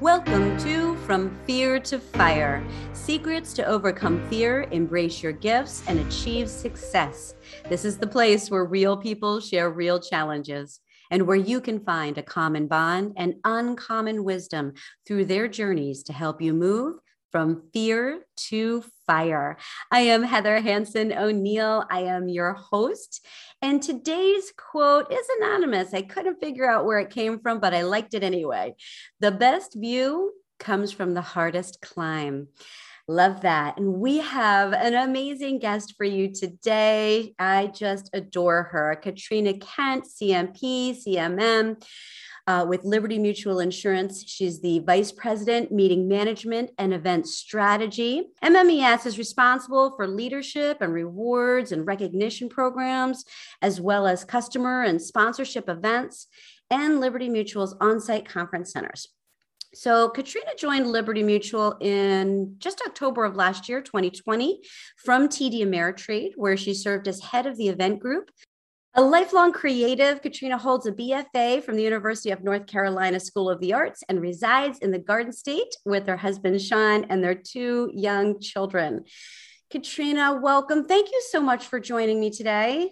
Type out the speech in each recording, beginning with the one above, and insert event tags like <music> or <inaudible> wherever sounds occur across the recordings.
Welcome to From Fear to Fire Secrets to Overcome Fear, Embrace Your Gifts, and Achieve Success. This is the place where real people share real challenges and where you can find a common bond and uncommon wisdom through their journeys to help you move from fear to fire. I am Heather Hansen O'Neill. I am your host. And today's quote is anonymous. I couldn't figure out where it came from, but I liked it anyway. The best view comes from the hardest climb. Love that. And we have an amazing guest for you today. I just adore her. Katrina Kent, CMP, CMM uh, with Liberty Mutual Insurance. She's the Vice President, Meeting Management and Event Strategy. MMES is responsible for leadership and rewards and recognition programs, as well as customer and sponsorship events and Liberty Mutual's on site conference centers. So, Katrina joined Liberty Mutual in just October of last year, 2020, from TD Ameritrade, where she served as head of the event group a lifelong creative, Katrina holds a BFA from the University of North Carolina School of the Arts and resides in the Garden State with her husband, Sean, and their two young children. Katrina, welcome. Thank you so much for joining me today.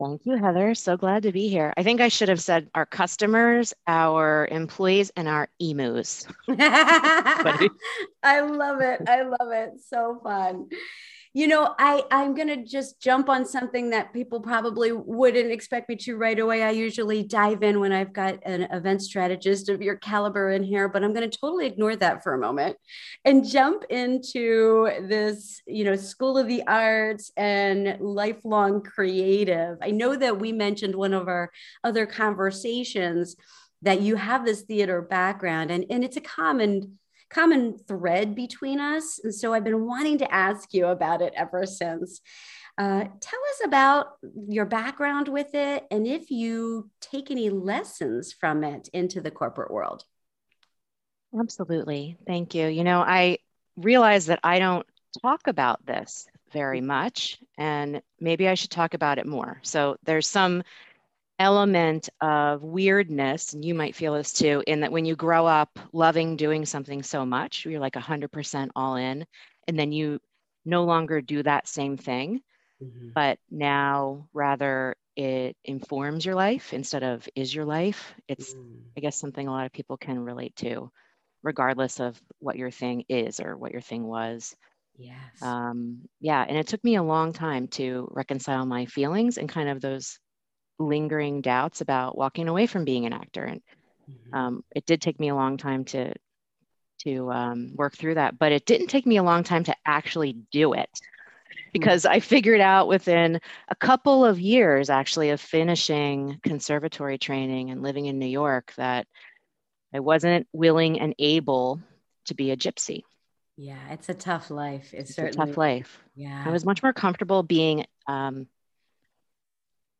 Thank you, Heather. So glad to be here. I think I should have said our customers, our employees, and our emus. <laughs> I love it. I love it. So fun you know i i'm going to just jump on something that people probably wouldn't expect me to right away. I usually dive in when i've got an event strategist of your caliber in here but i'm going to totally ignore that for a moment and jump into this you know school of the arts and lifelong creative. I know that we mentioned one of our other conversations that you have this theater background and, and it's a common common thread between us. And so I've been wanting to ask you about it ever since. Uh, tell us about your background with it and if you take any lessons from it into the corporate world. Absolutely. Thank you. You know, I realize that I don't talk about this very much, and maybe I should talk about it more. So there's some element of weirdness, and you might feel this too, in that when you grow up loving doing something so much, you're like 100% all in, and then you no longer do that same thing, mm-hmm. but now rather it informs your life instead of is your life. It's, mm. I guess, something a lot of people can relate to, regardless of what your thing is or what your thing was. Yes. Um, yeah. And it took me a long time to reconcile my feelings and kind of those lingering doubts about walking away from being an actor and mm-hmm. um, it did take me a long time to to um, work through that but it didn't take me a long time to actually do it because mm-hmm. i figured out within a couple of years actually of finishing conservatory training and living in new york that i wasn't willing and able to be a gypsy yeah it's a tough life it's, it's certainly a tough life yeah i was much more comfortable being um,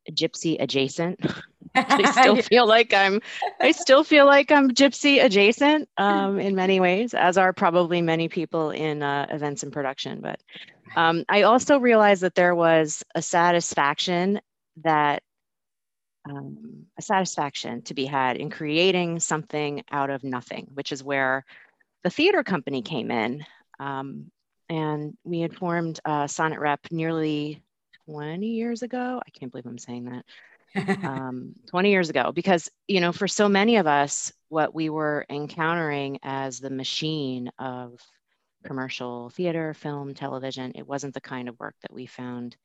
gypsy adjacent. <laughs> <laughs> I still feel like I'm I still feel like I'm gypsy adjacent um, in many ways, as are probably many people in uh, events and production. But um, I also realized that there was a satisfaction that um, a satisfaction to be had in creating something out of nothing, which is where the theater company came in. Um, and we had formed uh, Sonnet Rep nearly 20 years ago. I can't believe I'm saying that. <laughs> um, 20 years ago, because, you know, for so many of us, what we were encountering as the machine of commercial theater, film, television, it wasn't the kind of work that we found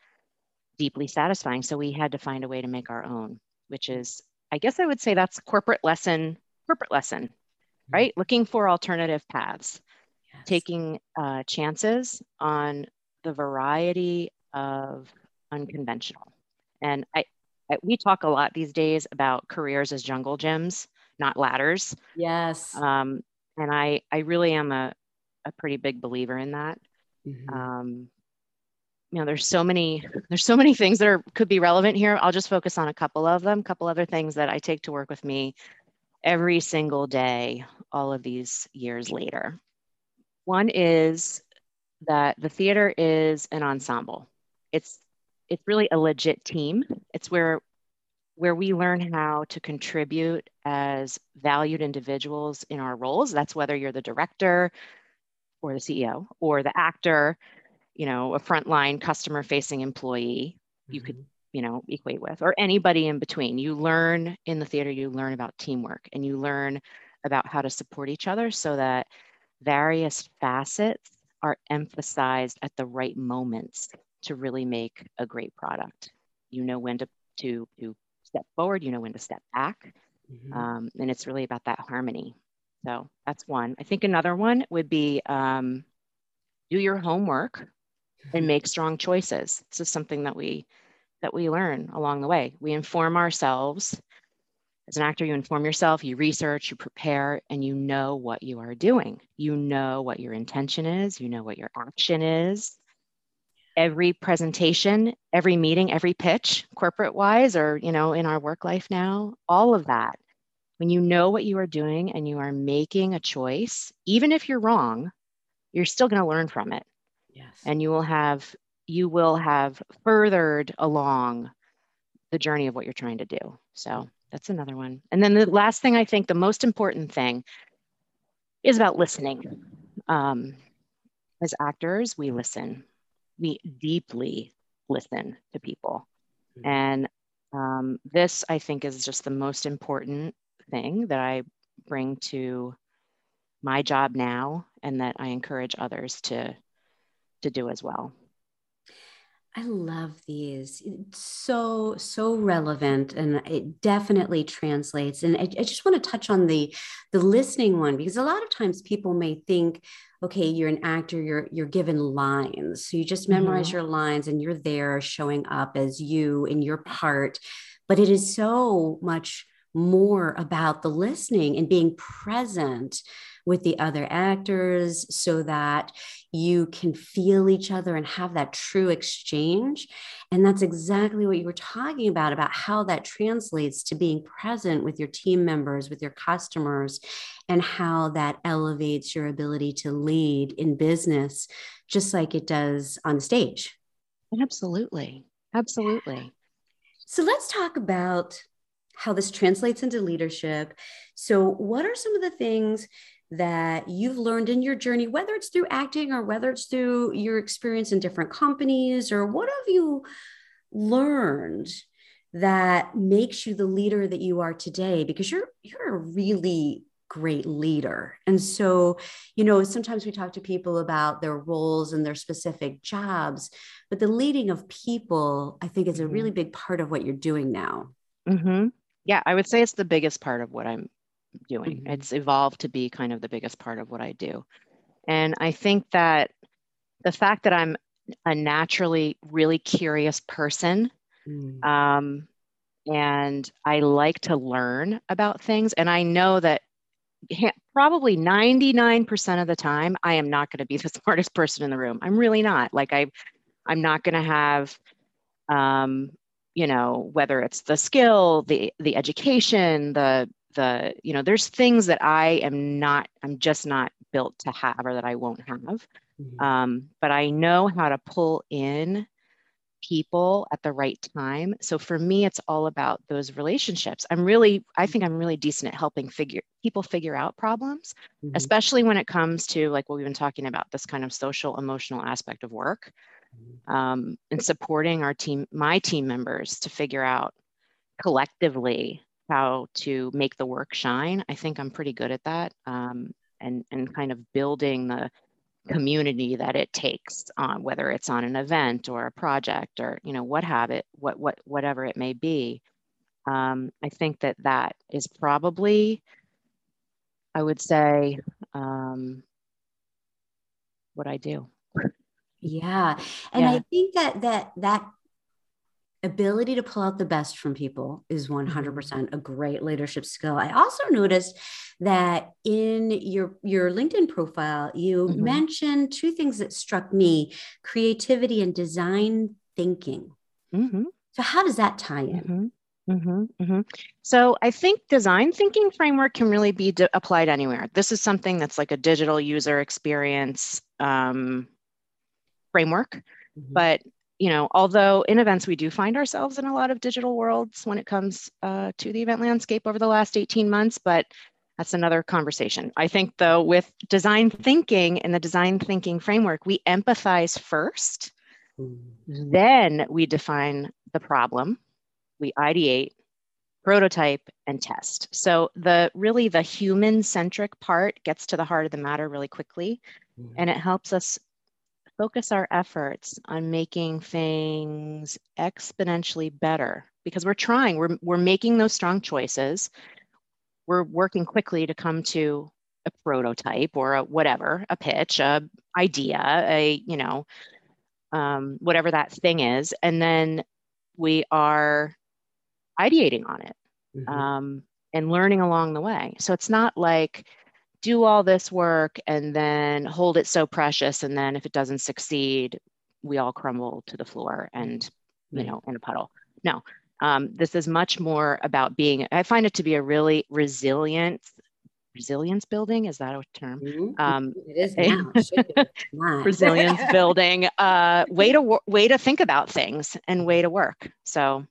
deeply satisfying. So we had to find a way to make our own, which is, I guess I would say that's corporate lesson, corporate lesson, mm-hmm. right? Looking for alternative paths, yes. taking uh, chances on the variety of unconventional. And I, I, we talk a lot these days about careers as jungle gyms, not ladders. Yes. Um, and I, I really am a, a pretty big believer in that. Mm-hmm. Um, you know, there's so many, there's so many things that are could be relevant here. I'll just focus on a couple of them, a couple other things that I take to work with me every single day, all of these years later. One is that the theater is an ensemble. It's it's really a legit team. It's where where we learn how to contribute as valued individuals in our roles. That's whether you're the director or the CEO or the actor, you know, a frontline customer facing employee, mm-hmm. you could, mm-hmm. you know, equate with, or anybody in between. You learn in the theater, you learn about teamwork and you learn about how to support each other so that various facets are emphasized at the right moments to really make a great product. You know when to, to, to step forward, you know when to step back. Mm-hmm. Um, and it's really about that harmony. So that's one. I think another one would be um, do your homework and mm-hmm. make strong choices. This is something that we that we learn along the way. We inform ourselves. As an actor, you inform yourself, you research, you prepare, and you know what you are doing. You know what your intention is, you know what your action is every presentation, every meeting, every pitch, corporate wise, or you know, in our work life now, all of that. When you know what you are doing and you are making a choice, even if you're wrong, you're still going to learn from it. Yes. And you will have you will have furthered along the journey of what you're trying to do. So that's another one. And then the last thing I think the most important thing is about listening. Um, as actors, we listen we deeply listen to people. Mm-hmm. And um, this, I think, is just the most important thing that I bring to my job now and that I encourage others to, to do as well. I love these. It's so, so relevant and it definitely translates. And I, I, just want to touch on the the listening one because a lot of times people may think, okay, you're an actor, you're you're given lines. So you just memorize mm-hmm. your lines and you're there showing up as you in your part. But it is so much more about the listening and being present with the other actors so that you can feel each other and have that true exchange. And that's exactly what you were talking about, about how that translates to being present with your team members, with your customers, and how that elevates your ability to lead in business, just like it does on stage. Absolutely. Absolutely. So let's talk about how this translates into leadership. So, what are some of the things that you've learned in your journey, whether it's through acting or whether it's through your experience in different companies, or what have you learned that makes you the leader that you are today? Because you're you're a really great leader. And so, you know, sometimes we talk to people about their roles and their specific jobs, but the leading of people, I think, is a mm-hmm. really big part of what you're doing now. Mm-hmm. Yeah, I would say it's the biggest part of what I'm doing. Mm-hmm. It's evolved to be kind of the biggest part of what I do. And I think that the fact that I'm a naturally really curious person, mm. um, and I like to learn about things, and I know that probably 99% of the time I am not going to be the <laughs> smartest person in the room. I'm really not. Like I I'm not going to have um, you know, whether it's the skill, the the education, the the you know there's things that i am not i'm just not built to have or that i won't have mm-hmm. um, but i know how to pull in people at the right time so for me it's all about those relationships i'm really i think i'm really decent at helping figure people figure out problems mm-hmm. especially when it comes to like what we've been talking about this kind of social emotional aspect of work mm-hmm. um, and supporting our team my team members to figure out collectively how to make the work shine. I think I'm pretty good at that, um, and and kind of building the community that it takes on whether it's on an event or a project or you know what have it what what whatever it may be. Um, I think that that is probably, I would say, um, what I do. Yeah, and yeah. I think that that that ability to pull out the best from people is 100% mm-hmm. a great leadership skill i also noticed that in your your linkedin profile you mm-hmm. mentioned two things that struck me creativity and design thinking mm-hmm. so how does that tie in mm-hmm. Mm-hmm, mm-hmm. So I think design thinking framework can really be de- applied anywhere. This is something that's like a digital user experience um, framework, but you know, although in events we do find ourselves in a lot of digital worlds when it comes uh, to the event landscape over the last 18 months, but that's another conversation. I think though with design thinking and the design thinking framework, we empathize first, mm-hmm. then we define the problem, we ideate, prototype and test. So the really the human centric part gets to the heart of the matter really quickly mm-hmm. and it helps us focus our efforts on making things exponentially better because we're trying, we're, we're making those strong choices. We're working quickly to come to a prototype or a whatever, a pitch, a idea, a, you know, um, whatever that thing is. And then we are ideating on it mm-hmm. um, and learning along the way. So it's not like do all this work and then hold it so precious and then if it doesn't succeed we all crumble to the floor and you know in a puddle no um, this is much more about being i find it to be a really resilient resilience building is that a term mm-hmm. um, it is <laughs> now. resilience <laughs> building uh, way to way to think about things and way to work so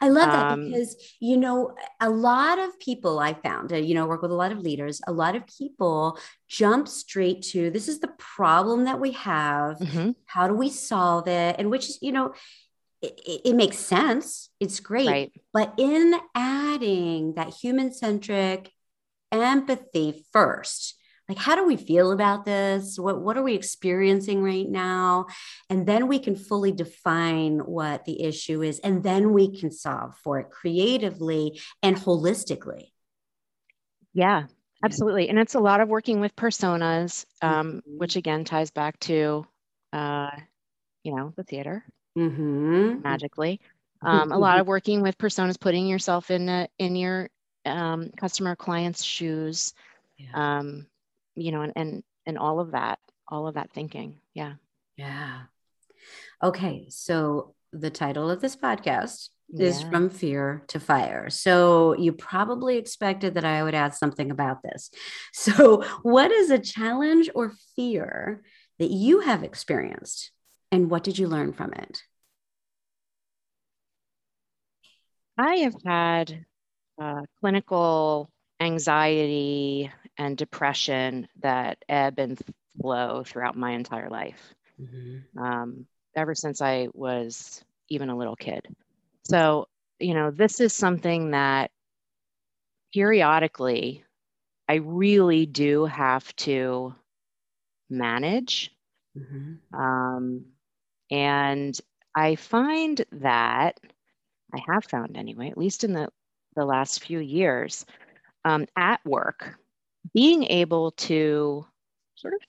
I love that um, because, you know, a lot of people I found, uh, you know, work with a lot of leaders, a lot of people jump straight to this is the problem that we have. Mm-hmm. How do we solve it? And which is, you know, it, it makes sense. It's great. Right. But in adding that human centric empathy first, like how do we feel about this? What what are we experiencing right now? And then we can fully define what the issue is and then we can solve for it creatively and holistically. Yeah absolutely. And it's a lot of working with personas um, mm-hmm. which again ties back to uh, you know the theater mm-hmm. magically. Um, a lot of working with personas putting yourself in a, in your um, customer client's shoes yeah. You know, and, and, and all of that, all of that thinking. Yeah. Yeah. Okay. So the title of this podcast yeah. is From Fear to Fire. So you probably expected that I would add something about this. <laughs> So, what is a challenge or fear that you have experienced, and what did you learn from it? I have had uh, clinical anxiety and depression that ebb and flow throughout my entire life, mm-hmm. um, ever since I was even a little kid. So, you know, this is something that periodically I really do have to manage. Mm-hmm. Um, and I find that I have found anyway, at least in the, the last few years, um, at work, being able to sort of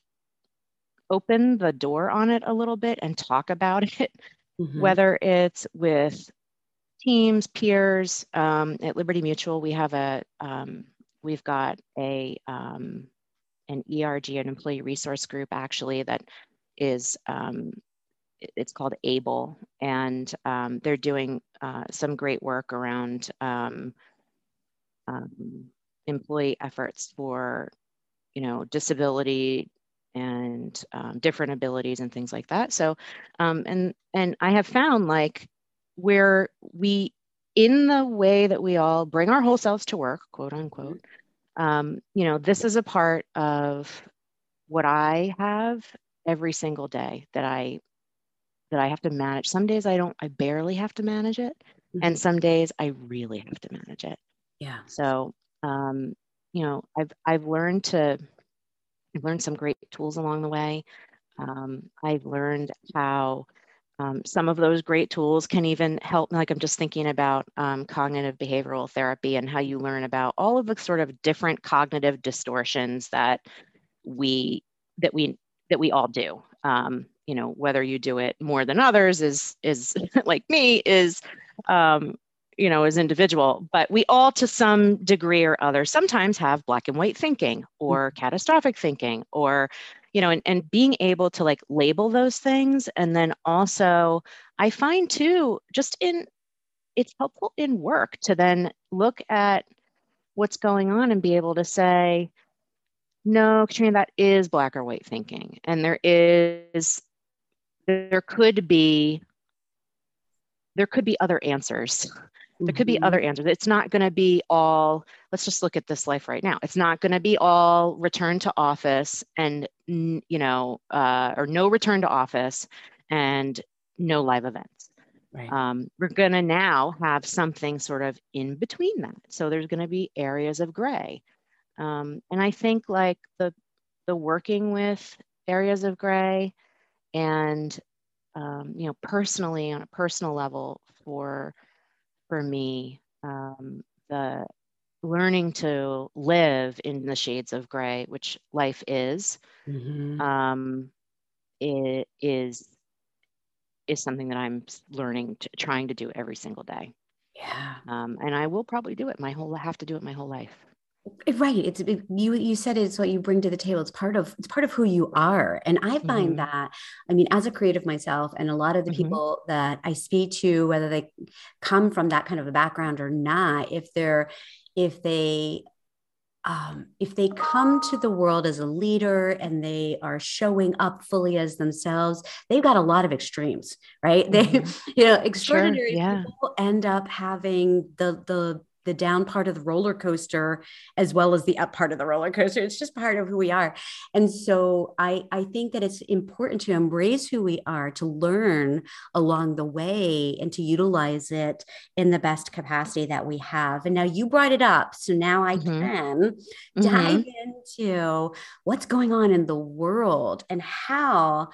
open the door on it a little bit and talk about it, mm-hmm. whether it's with teams, peers. Um, at Liberty Mutual, we have a um, we've got a um, an ERG, an employee resource group, actually that is um, it's called ABLE, and um, they're doing uh, some great work around um, employee efforts for, you know, disability and um, different abilities and things like that. So, um, and and I have found like where we, in the way that we all bring our whole selves to work, quote unquote, um, you know, this is a part of what I have every single day that I that I have to manage. Some days I don't, I barely have to manage it, mm-hmm. and some days I really have to manage it. Yeah. So um, you know, I've I've learned to I've learned some great tools along the way. Um, I've learned how um, some of those great tools can even help. Like I'm just thinking about um, cognitive behavioral therapy and how you learn about all of the sort of different cognitive distortions that we that we that we all do. Um, you know, whether you do it more than others is is <laughs> like me is um, you know, as individual, but we all to some degree or other sometimes have black and white thinking or mm-hmm. catastrophic thinking or, you know, and, and being able to like label those things. And then also, I find too, just in it's helpful in work to then look at what's going on and be able to say, no, Katrina, that is black or white thinking. And there is, there could be there could be other answers there could be mm-hmm. other answers. It's not going to be all let's just look at this life right now. It's not going to be all return to office and you know uh, or no return to office and no live events. Right. um, we're going to now have something sort of in between that. So there's going to be areas of gray. Um, and i think like the the working with areas of gray and um, you know personally on a personal level for for me um, the learning to live in the shades of gray which life is mm-hmm. um, it is is something that i'm learning to trying to do every single day. Yeah. Um, and i will probably do it my whole have to do it my whole life right it's it, you you said it's what you bring to the table it's part of it's part of who you are and i find mm-hmm. that i mean as a creative myself and a lot of the mm-hmm. people that i speak to whether they come from that kind of a background or not if they're if they um, if they come to the world as a leader and they are showing up fully as themselves, they've got a lot of extremes, right? <laughs> Mm-hmm. They, you know, extraordinary sure, yeah. people end up having the the the down part of the roller coaster as well as the up part of the roller coaster it's just part of who we are and so i i think that it's important to embrace who we are to learn along the way and to utilize it in the best capacity that we have and now you brought it up so now i mm-hmm. can mm-hmm. dive into what's going on in the world and how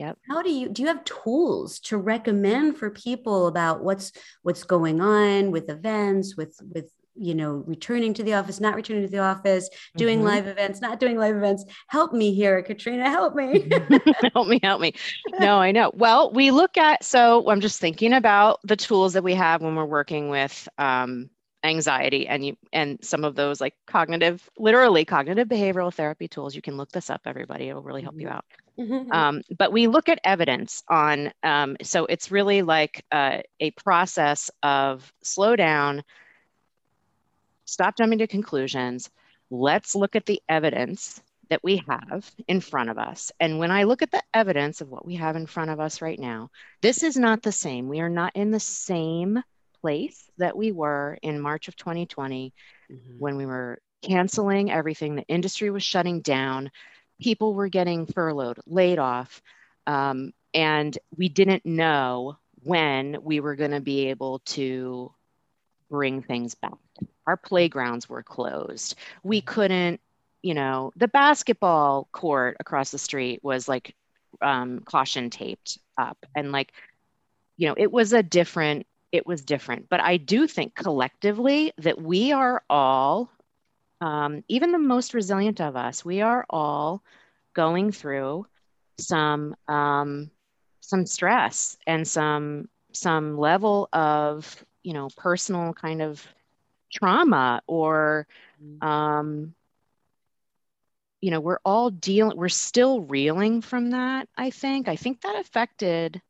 Yep. How do you do you have tools to recommend for people about what's what's going on with events, with with you know, returning to the office, not returning to the office, doing mm-hmm. live events, not doing live events. Help me here, Katrina, help me. <laughs> help me, help me. No, I know. Well, we look at, so I'm just thinking about the tools that we have when we're working with um, anxiety and you and some of those like cognitive literally cognitive behavioral therapy tools you can look this up everybody it will really help you mm-hmm. out mm-hmm. um, but we look at evidence on um, so it's really like uh, a process of slow down stop jumping to conclusions let's look at the evidence that we have in front of us. And when I look at the evidence of what we have in front of us right now, this is not the same. We are not in the same place that we were in March of 2020 mm-hmm. when we were canceling everything. The industry was shutting down. People were getting furloughed, laid off. Um, and we didn't know when we were going to be able to bring things back. Our playgrounds were closed. We couldn't, you know, the basketball court across the street was like um, caution taped up. And like, you know, it was a different it was different. But I do think collectively that we are all, um, even the most resilient of us, we are all going through some um, some stress and some some level of you know personal kind of trauma or mm-hmm. um, you know we're all dealing we're still reeling from that i think i think that affected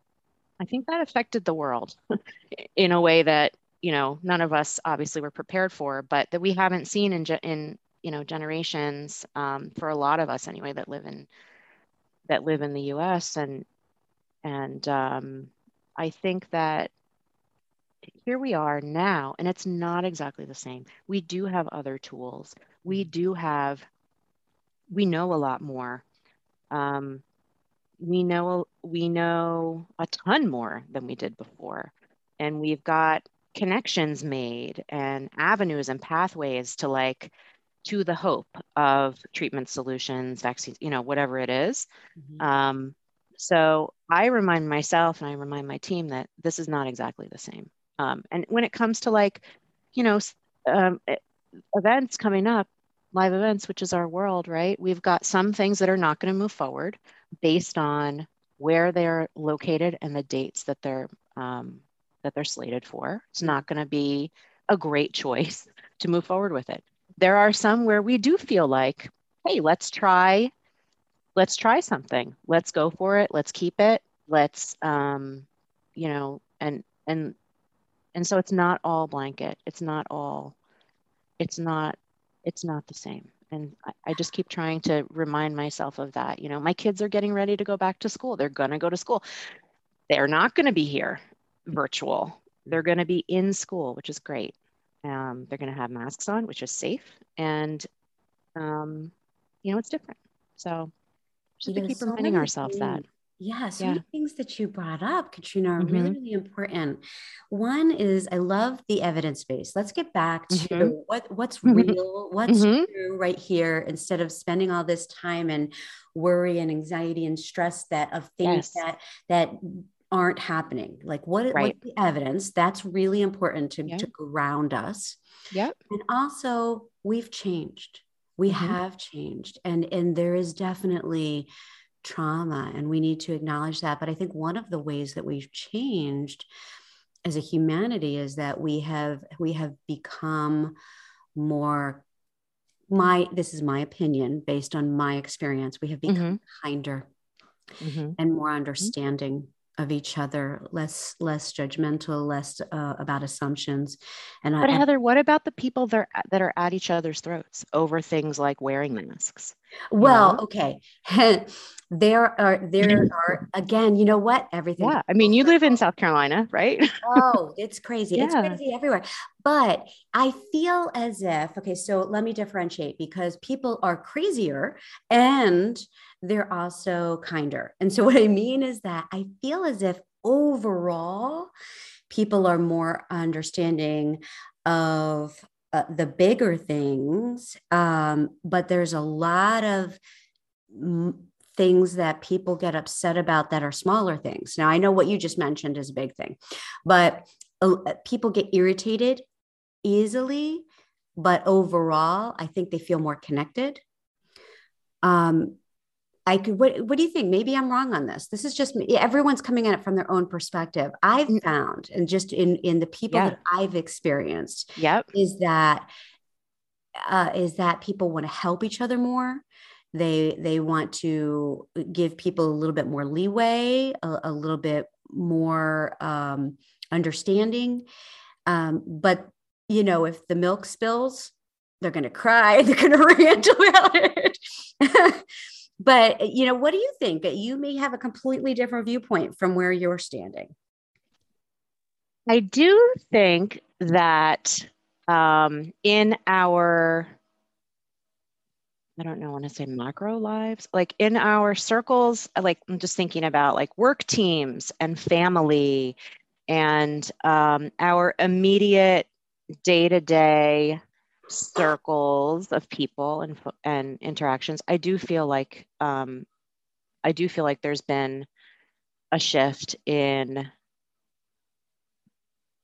I think that affected the world <laughs> in a way that you know none of us obviously were prepared for, but that we haven't seen in in you know generations um, for a lot of us anyway that live in that live in the U.S. and and um, I think that here we are now, and it's not exactly the same. We do have other tools. We do have we know a lot more. Um, we know we know a ton more than we did before and we've got connections made and avenues and pathways to like to the hope of treatment solutions vaccines you know whatever it is. Mm-hmm. Um, so i remind myself and i remind my team that this is not exactly the same um, and when it comes to like you know um, events coming up live events which is our world right we've got some things that are not going to move forward based on where they're located and the dates that they're um, that they're slated for. It's not going to be a great choice <laughs> to move forward with it. There are some where we do feel like, hey, let's try, let's try something. Let's go for it. Let's keep it. Let's, um, you know, and and and so it's not all blanket. It's not all. It's not. It's not the same and I, just keep trying to remind myself of that you know my kids are getting ready to go back to school they're to go to school they're not to be here virtual. They're going to be in school, which is great. Um, they're going to have masks on, which is safe. And, um, you know, it's different. So just to keep so reminding ourselves things. that. Yeah, so yeah. many things that you brought up, Katrina, are mm-hmm. really, really important. One is I love the evidence base. Let's get back to mm-hmm. what what's mm-hmm. real, what's mm-hmm. true right here, instead of spending all this time and worry and anxiety and stress that of things yes. that that aren't happening. Like what, right. what's the evidence? That's really important to, to ground us. Yep. And also we've changed. We mm-hmm. have changed. And and there is definitely trauma and we need to acknowledge that. But I think one of the ways that we've changed as a humanity is that we have we have become more my this is my opinion based on my experience we have become mm-hmm. kinder mm-hmm. and more mm-hmm. understanding of each other, less less judgmental, less uh, about assumptions. And but I, Heather, what about the people that are, that are at each other's throats over things like wearing masks? Well, know? okay. <laughs> there are there <clears throat> are again, you know what? Everything. Yeah, I mean, you live in South Carolina, right? oh, <laughs> it's crazy. Yeah. It's crazy everywhere. But I feel as if okay, so let me differentiate because people are crazier and they're also kinder. And so, <laughs> what I mean is that I feel as if overall, people are more understanding of uh, the bigger things, um, but there's a lot of m- things that people get upset about that are smaller things. Now, I know what you just mentioned is a big thing, but uh, people get irritated easily. But overall, I think they feel more connected. Um, I could, what, what do you think? Maybe I'm wrong on this. This is just me. Everyone's coming at it from their own perspective. I've mm. found, and just in, in the people yeah. that I've experienced, yep. is that, uh, is that people want to help each other more. They, they want to give people a little bit more leeway, a, a little bit more um, understanding. Um, but, you know, if the milk spills, they're going to cry, <laughs> they're going to rant about it. <laughs> but uh, you know what do you think that you may have a completely different viewpoint from where you're standing i do think that um, in our i don't know i want to say macro lives like in our circles like i'm just thinking about like work teams and family and um, our immediate day-to-day circles of people and and interactions, I do feel like um, I do feel like there's been a shift in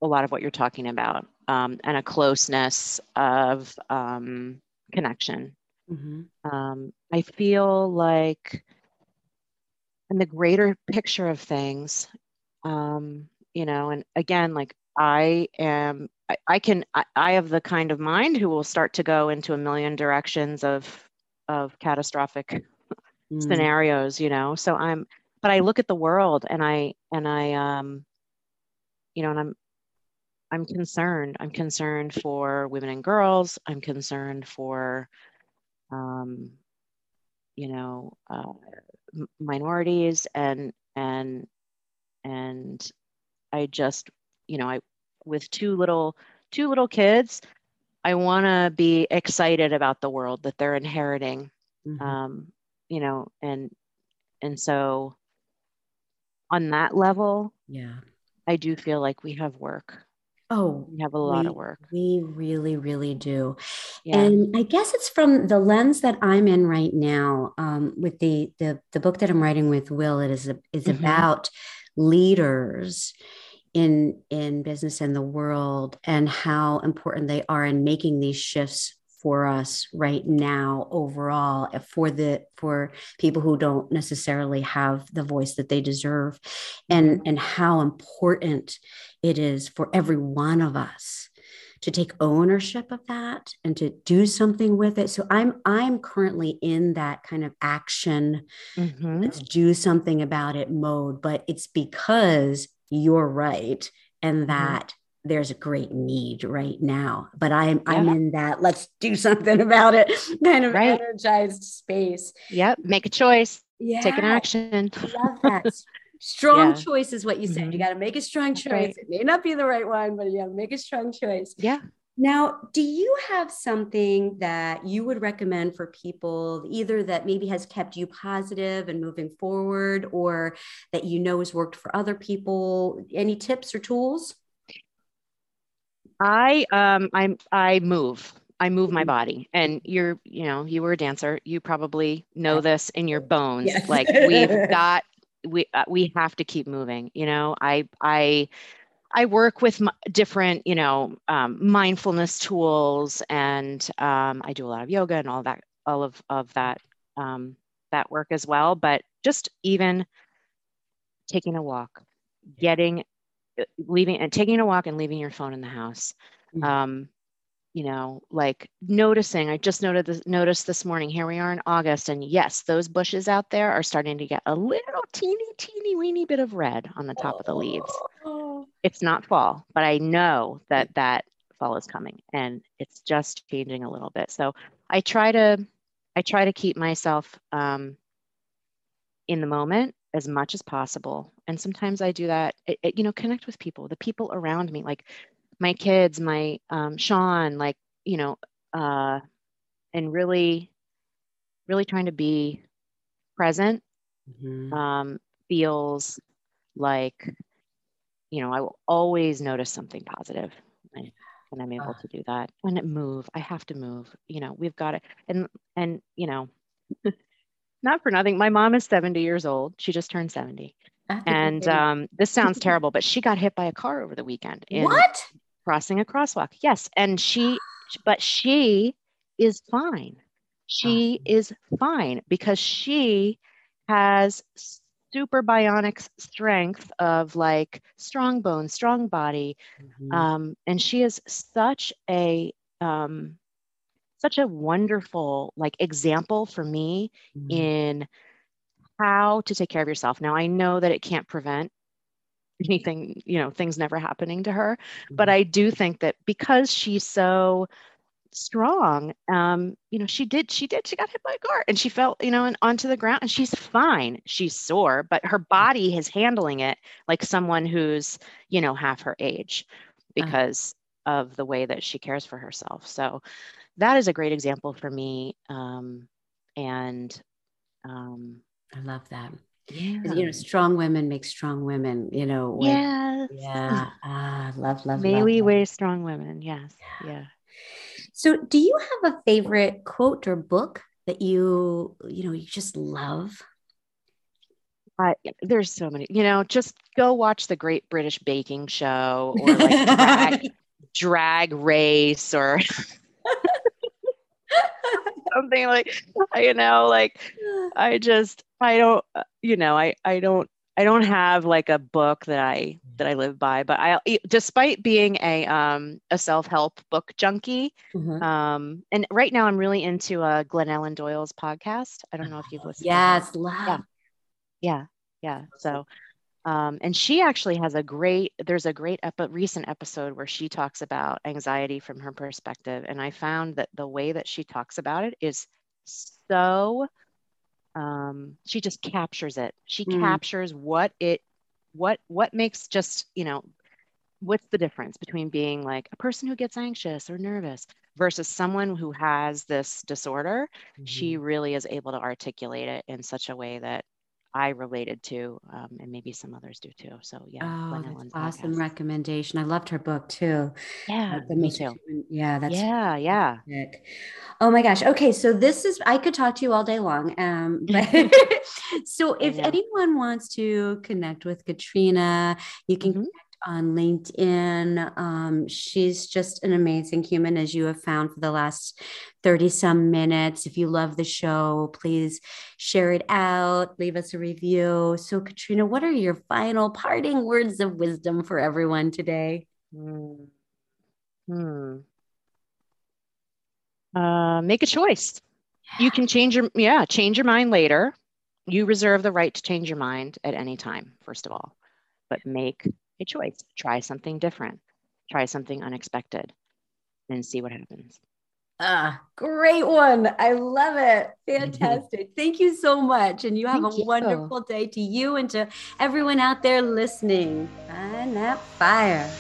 a lot of what you're talking about um, and a closeness of um, connection. Mm-hmm. Um, I feel like in the greater picture of things, um, you know, and again, like I am I, I can I, I have the kind of mind who will start to go into a million directions of of catastrophic mm. scenarios, you know. So I'm but I look at the world and I and I um you know and I'm I'm concerned. I'm concerned for women and girls. I'm concerned for um you know uh, minorities and and and I just you know I with two little two little kids i want to be excited about the world that they're inheriting mm-hmm. um, you know and and so on that level yeah i do feel like we have work Oh, we have a lot we, of work. We really, really do. Yeah. And I guess it's from the lens that I'm in right now um, with the, the, the book that I'm writing with Will. It is, a, is mm-hmm. about leaders in in business and the world and how important they are in making these shifts for us right now overall for the for people who don't necessarily have the voice that they deserve and mm-hmm. and how important it is for every one of us to take ownership of that and to do something with it so i'm i'm currently in that kind of action mm-hmm. let's do something about it mode but it's because you're right and mm-hmm. that mm-hmm. there's a great need right now but i'm yeah. i'm in that let's do something about it kind of right. energized space yep make a choice yeah take an action love that <laughs> strong yeah. choice is what you said. Mm-hmm. You got to make a strong choice. Right. It may not be the right one, but you got to make a strong choice. Yeah. Now, do you have something that you would recommend for people, either that maybe has kept you positive and moving forward, or that you know has worked for other people? Any tips or tools? I um I I move. I move my mm-hmm. body. And you're, you know, you were a dancer. You probably know this in your bones. Yes. Like we've <laughs> got we uh, we have to keep moving, you know. I I I work with m- different, you know, um, mindfulness tools, and um, I do a lot of yoga and all that, all of of that um, that work as well. But just even taking a walk, getting, uh, leaving, and taking a walk and leaving your phone in the house. Mm-hmm. You know, like noticing. I just noted this, noticed this morning. Here we are in August, and yes, those bushes out there are starting to get a little teeny, teeny, weeny bit of red on the top of the leaves. Oh. It's not fall, but I know that that fall is coming, and it's just changing a little bit. So I try to, I try to keep myself um, in the moment as much as possible. And sometimes I do that. It, it, you know, connect with people, the people around me, like my kids, my um, Sean, like you know, uh, and really, really trying to be present mm-hmm. um, feels like you know I will always notice something positive when, when I'm able uh. to do that. When it move, I have to move. You know, we've got it, and and you know. <laughs> not for nothing. My mom is 70 years old. She just turned 70. And um, this sounds <laughs> terrible, but she got hit by a car over the weekend. In, what? Crossing a crosswalk. Yes. And she, <gasps> but she is fine. She is fine because she has super bionic strength of like strong bones, strong body. Mm-hmm. Um, and she is such a, um, such a wonderful like example for me mm-hmm. in how to take care of yourself. Now I know that it can't prevent anything, you know, things never happening to her. Mm-hmm. But I do think that because she's so strong, um, you know, she did, she did, she got hit by a car and she fell, you know, and onto the ground and she's fine. She's sore, but her mm-hmm. body is handling it like someone who's, you know, half her age uh-huh. because uh-huh. of the way that she cares for herself. So that is a great example for me. Um, and um, I love that yeah. you know strong women make strong women you know yes. yeah ah, love love may love, we weigh strong women yes yeah. yeah so do you have a favorite quote or book that you you know you just love uh, there's so many you know just go watch the great british baking show or like drag, <laughs> drag race or <laughs> something like you know like i just i don't uh, you know i i don't i don't have like a book that i that i live by but i despite being a um a self-help book junkie mm-hmm. um and right now i'm really into uh Glennon Doyle's podcast. I don't know if you've listened yes love. Yeah. Yeah. Yeah. So um, and she actually has a great, there's a great epi- recent episode where she talks about anxiety from her perspective. And I found that the way that she talks about it is so, um, she just captures it. She mm. captures what it, what, what makes just, you know, what's the difference between being like a person who gets anxious or nervous versus someone who has this disorder? Mm-hmm. She really is able to articulate it in such a way that I related to, um, and maybe some others do too. So yeah, oh, that's awesome podcast. recommendation. I loved her book too. Yeah, uh, me too. Yeah, that's yeah, yeah. Oh my gosh. Okay, so this is I could talk to you all day long. Um, <laughs> but <laughs> so if anyone wants to connect with Katrina, you can mm-hmm on LinkedIn. Um, she's just an amazing human, as you have found for the last 30 some minutes. If you love the show, please share it out, leave us a review. So, Katrina, what are your final parting words of wisdom for everyone today? Hmm. hmm. Uh, make a choice. You can change your yeah, change your mind later. You reserve the right to change your mind at any time, first of all. But make a choice. Try something different, try something unexpected, and see what happens. Ah, great one. I love it. <laughs> Fantastic. Thank you so much. And you have Thank a you. wonderful day to you and to everyone out there listening. Find that fire.